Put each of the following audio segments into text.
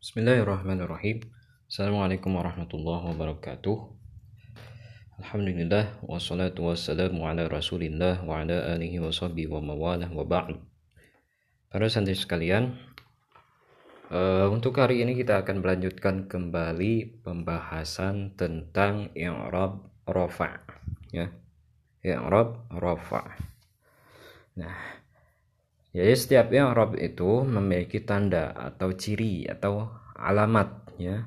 Bismillahirrahmanirrahim. Assalamualaikum warahmatullahi wabarakatuh. Alhamdulillah wassalatu wassalamu ala Rasulillah wa ala alihi wa sahbihi wa mawalah wa ba'd. Para santri sekalian, uh, untuk hari ini kita akan melanjutkan kembali pembahasan tentang i'rab rafa ya. I'rab rafa. Nah, jadi setiap i'rab itu memiliki tanda atau ciri atau alamat ya.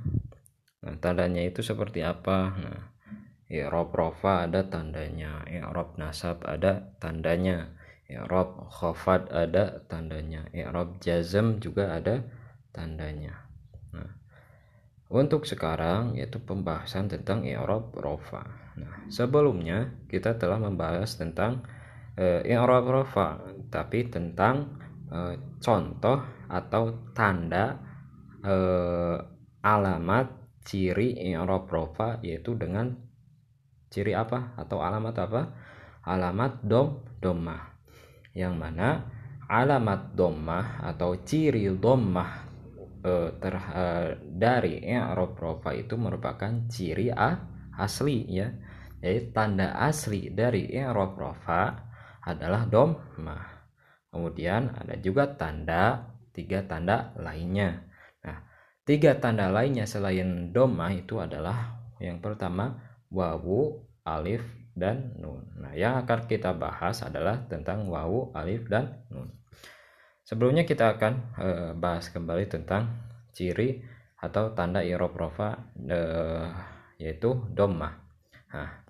Nah, tandanya itu seperti apa? Nah, i'rab rafa ada tandanya, i'rab nasab ada tandanya, i'rab khafad ada tandanya, i'rab jazm juga ada tandanya. Nah, untuk sekarang yaitu pembahasan tentang i'rab rafa. Nah, sebelumnya kita telah membahas tentang uh, i'rab rafa tapi tentang uh, contoh atau tanda uh, alamat ciri i'rab rafa yaitu dengan ciri apa atau alamat apa? Alamat dom domah yang mana alamat domah atau ciri domah ter, uh, dari i'rab itu merupakan ciri a, asli ya. Jadi tanda asli dari i'rab rafa adalah domah. Kemudian ada juga tanda, tiga tanda lainnya. Nah, tiga tanda lainnya selain domah itu adalah yang pertama wawu, alif, dan nun. Nah, yang akan kita bahas adalah tentang wawu, alif, dan nun. Sebelumnya kita akan e, bahas kembali tentang ciri atau tanda irob rofa e, yaitu domah. Nah,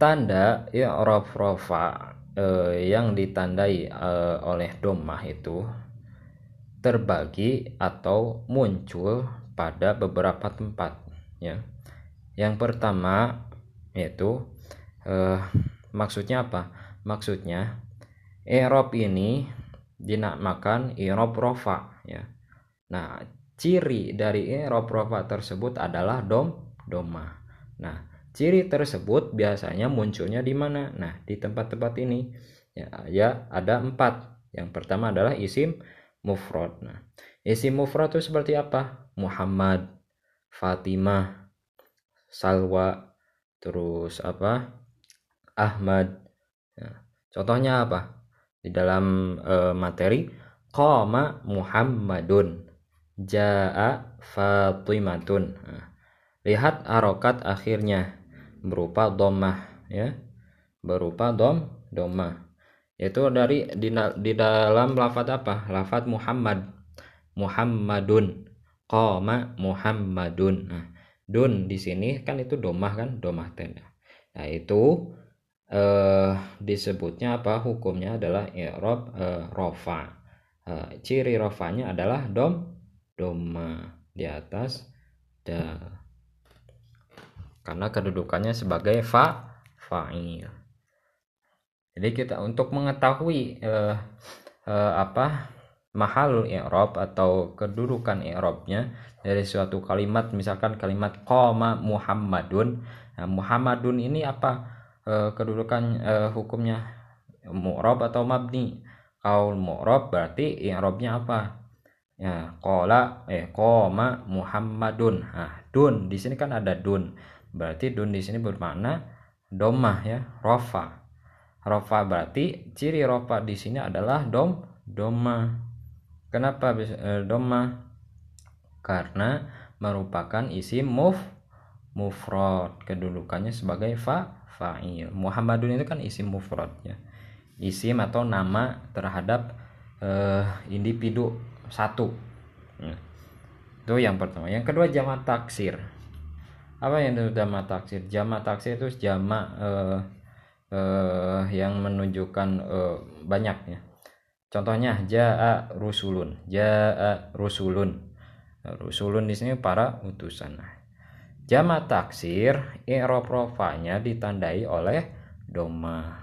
tanda i'rab rofa eh, yang ditandai eh, oleh domah itu terbagi atau muncul pada beberapa tempat ya. Yang pertama yaitu eh, maksudnya apa? Maksudnya i'rab ini dinamakan i'rab rofa ya. Nah ciri dari i'rab rofa tersebut adalah dom domah. Nah Ciri tersebut biasanya munculnya di mana? Nah, di tempat-tempat ini ya, ya ada empat. Yang pertama adalah isim mufrad. Nah, isim mufrad itu seperti apa? Muhammad, Fatimah, Salwa, terus apa? Ahmad. Nah, contohnya apa? Di dalam e, materi qama Muhammadun, jaa Fatimatun. Nah, lihat arokat akhirnya berupa domah ya. Berupa dom domah itu dari di, di dalam lafat apa? Lafat Muhammad. Muhammadun. Koma Muhammadun. Nah dun di sini kan itu domah kan? Domah tenda. Nah itu eh, disebutnya apa? Hukumnya adalah i'rab eh, rofa. Eh, ciri rofanya adalah dom doma di atas da karena kedudukannya sebagai fa fa'il. Jadi kita untuk mengetahui eh, eh, apa mahal i'rab atau kedudukan i'rabnya dari suatu kalimat misalkan kalimat qama Muhammadun. Nah, Muhammadun ini apa eh, kedudukan eh, hukumnya mu'rab atau mabni? Kalau mu'rab berarti i'rabnya apa? Ya, qala eh qama Muhammadun. Nah, dun di sini kan ada dun. Berarti dun di sini bermakna domah ya, rofa. Rofa berarti ciri rofa di sini adalah dom doma. Kenapa eh, doma? Karena merupakan isim muf mufrad kedudukannya sebagai fa fa'il. Muhammadun itu kan isim mufrad ya. Isim atau nama terhadap eh, individu satu. Ya. Itu yang pertama. Yang kedua jamak taksir apa yang itu jama taksir? Jama taksir itu jama uh, uh, yang menunjukkan uh, banyak ya. Contohnya jaa rusulun. Jaa rusulun. Rusulun di sini para utusan. Jama taksir i'rab rofanya ditandai oleh doma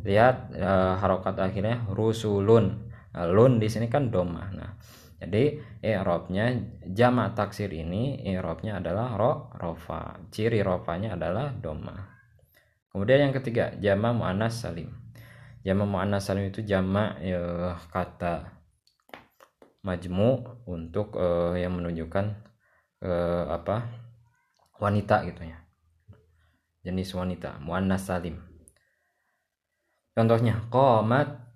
lihat uh, harokat akhirnya rusulun. Lun di sini kan doma nah jadi i'rabnya jamak taksir ini i'rabnya adalah ro rofa. Ciri rofanya adalah doma. Kemudian yang ketiga, jamak muannas salim. Jamak muannas salim itu jamak ya, kata majmu untuk uh, yang menunjukkan uh, apa wanita gitu ya jenis wanita muannas salim contohnya qomat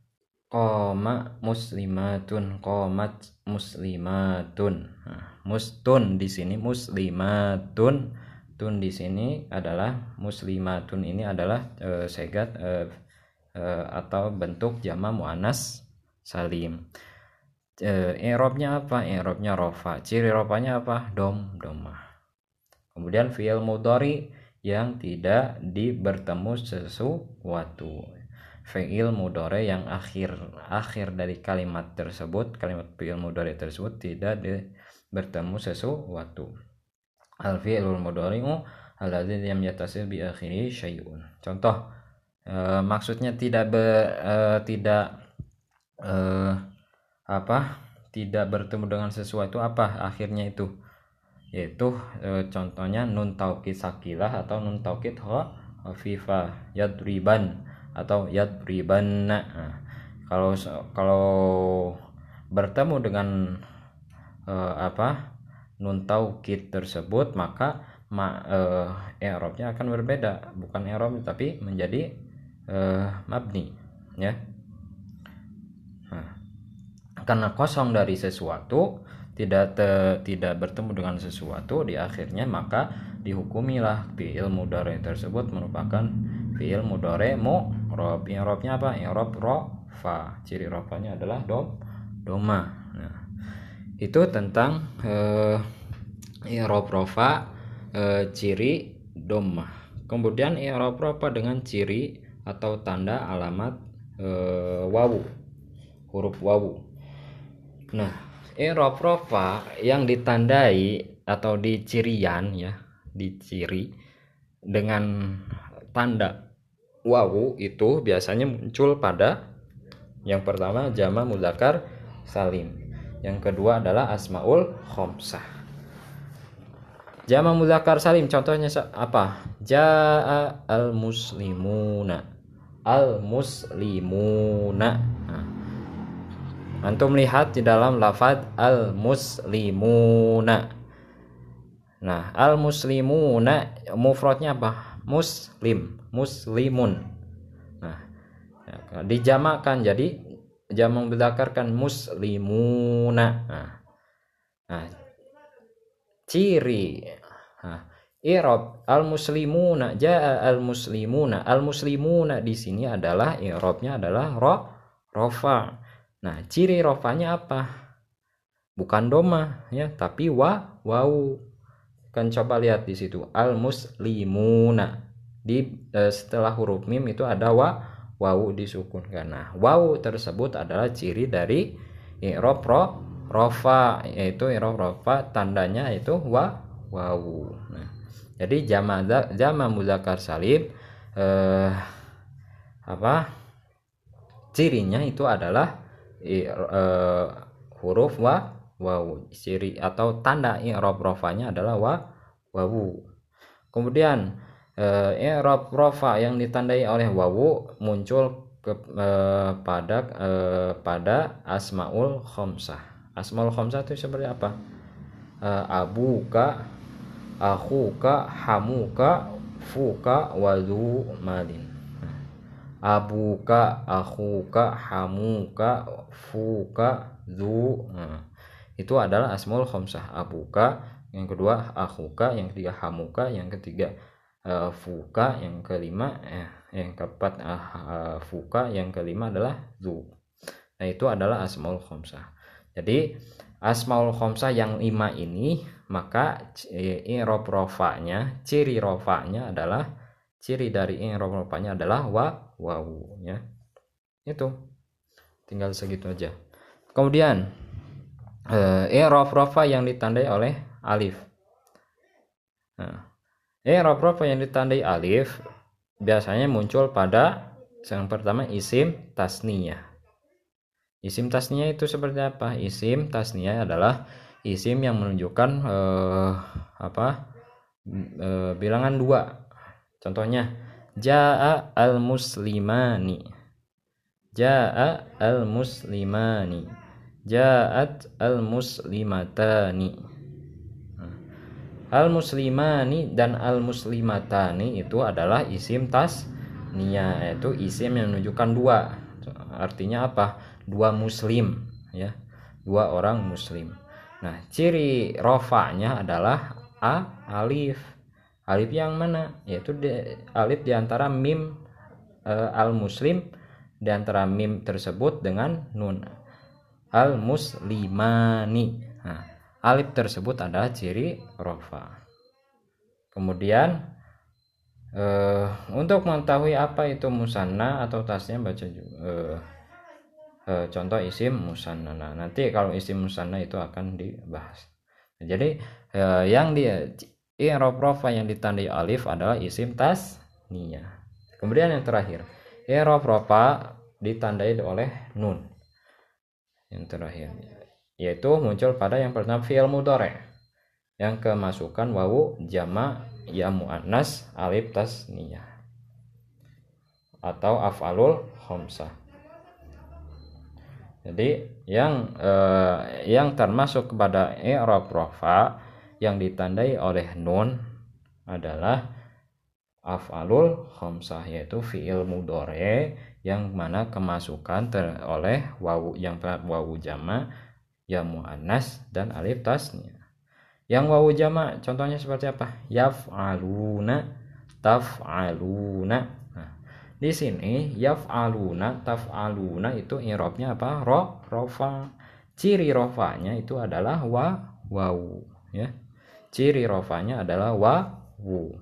qoma muslimatun qomat muslimatun. Nah, mustun di sini muslimatun. Tun di sini adalah muslimatun ini adalah e, segat e, e, atau bentuk jama muannas salim. E, apa? Erobnya rofa. Ciri rofanya apa? Dom doma kemudian fiil mudori yang tidak di bertemu sesuatu fiil mudore yang akhir akhir dari kalimat tersebut kalimat fiil mudore tersebut tidak di, bertemu sesuatu. Al fi'lul mudhari'u alladzi lam yattasil bi akhiri syai'un. Contoh e, maksudnya tidak be, e, tidak e, apa tidak bertemu dengan sesuatu apa akhirnya itu? Yaitu e, contohnya nun taukid sakilah atau nun taukid khafifah yadriban atau yadribanna. Nah, kalau kalau bertemu dengan e, apa nun taukid tersebut maka ma i'rabnya akan berbeda. Bukan i'rab tapi menjadi uh, mabni ya. Nah, karena kosong dari sesuatu tidak te, tidak bertemu dengan sesuatu di akhirnya maka dihukumilah fi'il mudhari tersebut merupakan fi'il mudhari mu'rab i'rabnya apa? I'rab fa ciri rafanya adalah dom doma. Itu tentang uh, i'rab rofa uh, ciri domah. Kemudian i'rab rofa dengan ciri atau tanda alamat uh, wawu. Huruf wawu. Nah i'rab rofa yang ditandai atau dicirian ya diciri dengan tanda wawu itu biasanya muncul pada yang pertama jama mudzakkar salim yang kedua adalah asmaul khomsah. Jama muzakkar salim contohnya apa? Jaa al muslimuna. Al muslimuna. Nah. Antum lihat di dalam lafaz al muslimuna. Nah, al muslimuna mufradnya apa? Muslim, muslimun. Nah, ya, dijamakan jadi jamak mudzakkar muslimuna. Nah, nah ciri. Nah, i'rab al muslimuna jaa al muslimuna al muslimuna di sini adalah i'rabnya adalah ro rofa nah ciri rofanya apa? Bukan doma ya tapi wa wau kan coba lihat di situ al muslimuna di eh, setelah huruf mim itu ada wa wawu disukunkan. Nah, wawu tersebut adalah ciri dari i'rab ro, rofa yaitu i'rab rofa tandanya itu wa wawu. Nah, jadi jama jama muzakkar salim eh, apa? Cirinya itu adalah eh, huruf wa wawu. Ciri atau tanda i'rab rofanya adalah wa wawu. Kemudian uh, i'rab rofa yang ditandai oleh wawu muncul ke, uh, pada uh, pada asmaul khomsah. Asmaul khomsah itu seperti apa? Uh, abuka akhuka hamuka fuka wadu malin abuka akhuka hamuka fuka zu nah, itu adalah asmaul khomsah. Abuka yang kedua akhuka. Yang ketiga hamuka. Yang ketiga uh, fuka. Yang kelima eh, yang keempat uh, fuka. Yang kelima adalah zu. Nah itu adalah asmaul khomsah. Jadi asmaul khomsah yang lima ini maka i'rab rofanya ciri rofanya adalah ciri dari i'rab rofanya adalah wa wawu ya. Itu. Tinggal segitu aja. Kemudian i'rab rofa yang ditandai oleh alif nah eh, rafa yang ditandai alif biasanya muncul pada yang pertama isim tasniyah. Isim tasniyah itu seperti apa? Isim tasniyah adalah isim yang menunjukkan eh, apa? Eh, bilangan dua. Contohnya jaa al muslimani. Jaa al muslimani. Ja'at al-muslimatani. Nah, Al-muslimani dan al-muslimatani itu adalah isim tas nia yaitu isim yang menunjukkan dua. Artinya apa? Dua muslim ya. Dua orang muslim. Nah, ciri rofanya adalah a alif. Alif yang mana? Yaitu di, alif di antara mim e, al-muslim di antara mim tersebut dengan nun al-muslimani. Nah, alif tersebut adalah ciri rofa. Kemudian eh, untuk mengetahui apa itu musanna atau tasnya baca eh, eh, contoh isim musanna. Nah, nanti kalau isim musanna itu akan dibahas. Nah, jadi eh, yang di i'rab rofa yang ditandai alif adalah isim tasniyah. Kemudian yang terakhir, i'rab rofa ditandai oleh nun yang terakhir yaitu muncul pada yang pertama fi'il mudhari. Yang kemasukan wawu jama ya muannas alif tasniyah. Atau afalul khamsah. Jadi yang eh, yang termasuk kepada i'rab rafa yang ditandai oleh nun adalah afalul khamsah yaitu fi'il mudhari yang mana kemasukan ter oleh wawu yang wawu jama ya muannas dan alif tasnya. Yang wawu jama contohnya seperti apa? Yaf'aluna taf'aluna. Nah di sini yaf'aluna taf'aluna itu irobnya apa? Ro rofa. Ciri rofanya itu adalah wa wawu ya. Ciri rofanya adalah wawu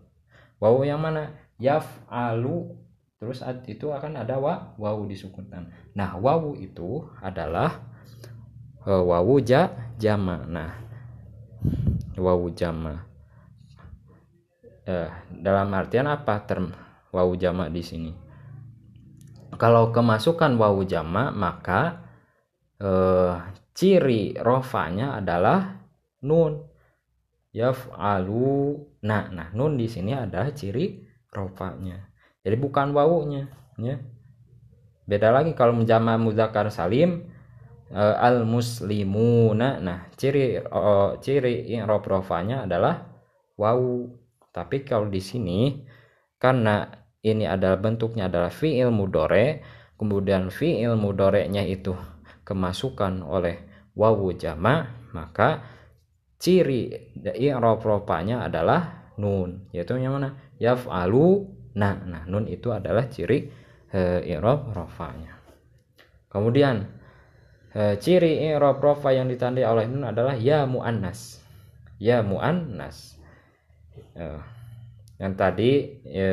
wawu yang mana? Yaf'alu terus itu akan ada wa wawu disukunkan nah wawu itu adalah uh, wawu ja jama. Nah wawu jama. Uh, dalam artian apa term wawu jama di sini? Kalau kemasukan wawu jama maka uh, ciri rofanya adalah nun. Yaf'alu. Nah nah nun di sini ada ciri rofanya. Jadi bukan wawunya ya. Beda lagi kalau menjama muzakkar salim uh, al muslimuna nah ciri uh, ciri i'rab rofanya adalah wawu tapi kalau di sini karena ini adalah bentuknya adalah fi'il mudore kemudian fi'il mudorenya itu kemasukan oleh wawu jama maka ciri i'rab rofanya adalah nun. Yaitu yang mana? Yaf'alu. Nah nah nun itu adalah ciri e, i'rab rafa'nya kemudian e, ciri i'rab rafa yang ditandai oleh nun adalah ya muannas. Ya muannas. E, yang tadi e,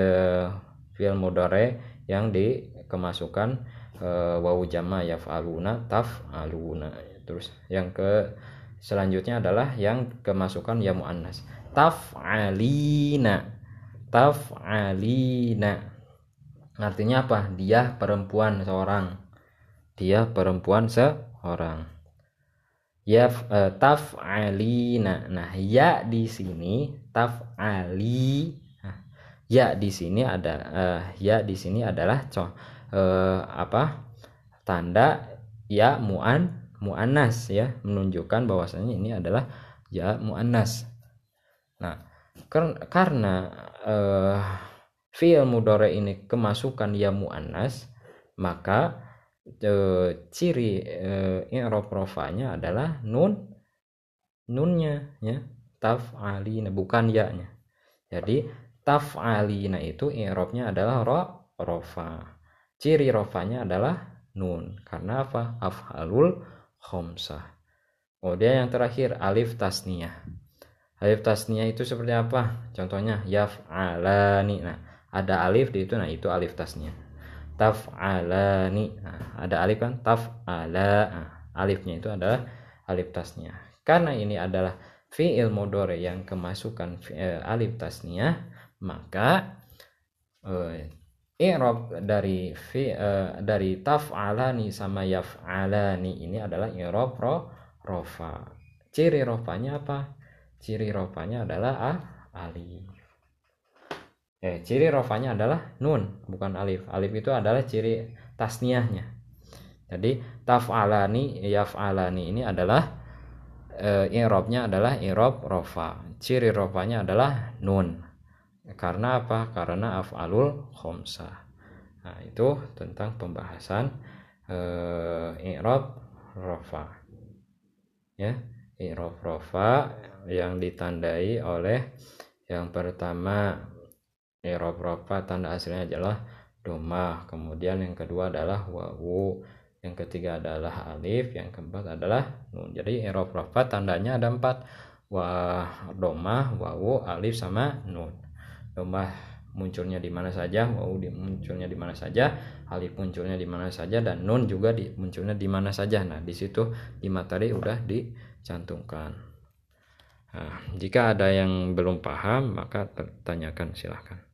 fi'il mudhari yang dikemasukan e, wawu jama yaf'aluna taf'aluna. Terus yang ke selanjutnya adalah yang kemasukan ya muannas. Taf'alina. Taf'alina. Artinya apa? Dia perempuan seorang. Dia perempuan seorang ya uh, taf'alina. Nah ya di sini taf'ali. Nah, ya di sini ada uh, ya di sini adalah co uh, apa? Tanda ya muan muannas ya. Menunjukkan bahwasanya ini adalah ya muannas. Nah karena uh, fi'il mudore ini kemasukan ya muannas maka uh, ciri uh, i'rab rofanya adalah nun nunnya ya taf'alina bukan ya-nya. Jadi taf'alina itu i'rabnya adalah ro rofa. Ciri rofanya adalah nun. Karena apa? Af'alul khomsah kemudian yang terakhir alif tasniyah. Alif tasnia itu seperti apa? Contohnya yaf'alani. Nah ada alif di itu nah itu alif tasnia taf'alani. Nah, ada alif kan? Taf'ala. Nah, alifnya itu adalah alif tasnia karena ini adalah fi'il modore yang kemasukan fi'il alif tasnia maka eh, i'rab dari fi uh, dari taf'alani sama yaf'alani ini adalah i'rab ro rofa. Ciri rofanya apa? Ciri rofanya adalah a alif eh ciri rofanya adalah nun bukan alif. Alif itu adalah ciri tasniahnya. Jadi taf'alani yaf'alani ini adalah e, i'rabnya adalah i'rab rofa. Ciri rofanya adalah nun. Karena apa? Karena af'alul khomsah nah itu tentang pembahasan e, i'rab rofa. Ya i'rab rofa yang ditandai oleh yang pertama i'rab rofa tanda aslinya adalah domah. Kemudian yang kedua adalah wawu. Yang ketiga adalah alif. Yang keempat adalah nun. Jadi i'rab rafa tandanya ada empat. Wa domah wawu alif sama nun. Domah munculnya di mana saja wawu munculnya di mana saja alif munculnya di mana saja dan nun juga di, munculnya di mana saja. Nah di situ di materi udah dicantumkan. Nah, jika ada yang belum paham maka tanyakan silahkan